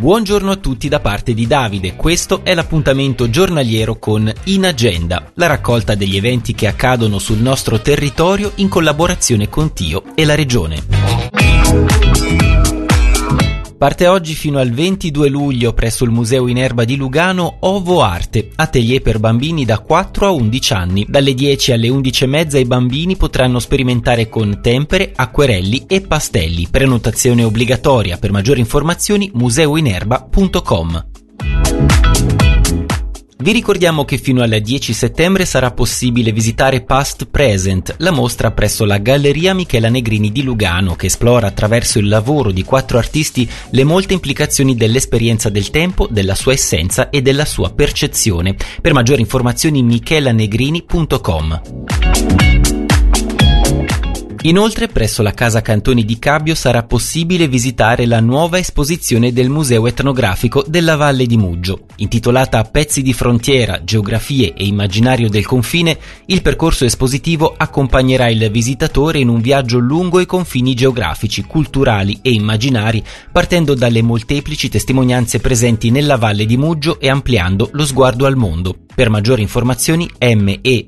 Buongiorno a tutti da parte di Davide, questo è l'appuntamento giornaliero con In Agenda, la raccolta degli eventi che accadono sul nostro territorio in collaborazione con Tio e la Regione. Parte oggi fino al 22 luglio presso il Museo in Erba di Lugano Ovo Arte, atelier per bambini da 4 a 11 anni. Dalle 10 alle 11 e mezza i bambini potranno sperimentare con tempere, acquerelli e pastelli. Prenotazione obbligatoria. Per maggiori informazioni museuinerba.com. Vi ricordiamo che fino al 10 settembre sarà possibile visitare Past Present, la mostra presso la Galleria Michela Negrini di Lugano, che esplora attraverso il lavoro di quattro artisti le molte implicazioni dell'esperienza del tempo, della sua essenza e della sua percezione. Per maggiori informazioni michelanegrini.com. Inoltre presso la Casa Cantoni di Cabbio sarà possibile visitare la nuova esposizione del Museo Etnografico della Valle di Muggio. Intitolata Pezzi di frontiera, geografie e immaginario del confine, il percorso espositivo accompagnerà il visitatore in un viaggio lungo i confini geografici, culturali e immaginari, partendo dalle molteplici testimonianze presenti nella Valle di Muggio e ampliando lo sguardo al mondo. Per maggiori informazioni mevm.ch.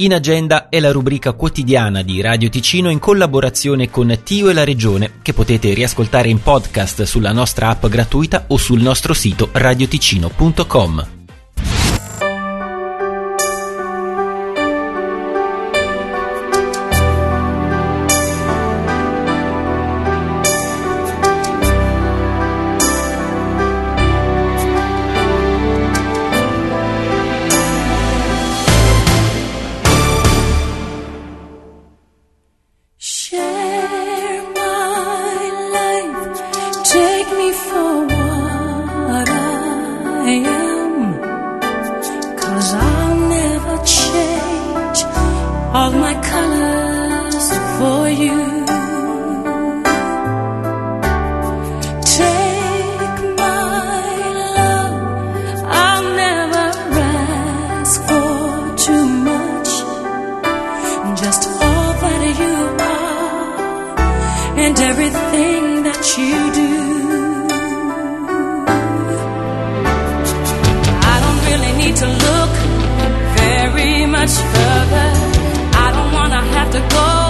In agenda è la rubrica quotidiana di Radio Ticino in collaborazione con Tio e la Regione, che potete riascoltare in podcast sulla nostra app gratuita o sul nostro sito radioticino.com. and everything that you do. I don't really need to look very much further. I don't wanna have to go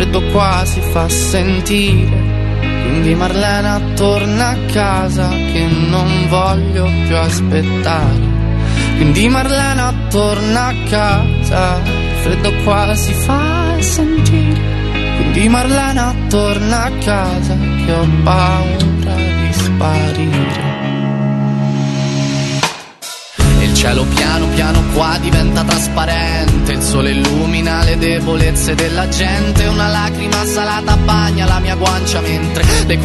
freddo qua si fa sentire quindi Marlena torna a casa che non voglio più aspettare. Quindi Marlena torna a casa, freddo qua si fa sentire. Quindi Marlena torna a casa che ho paura di sparire. Cielo piano piano qua diventa trasparente, il sole illumina le debolezze della gente, una lacrima salata bagna la mia guancia mentre le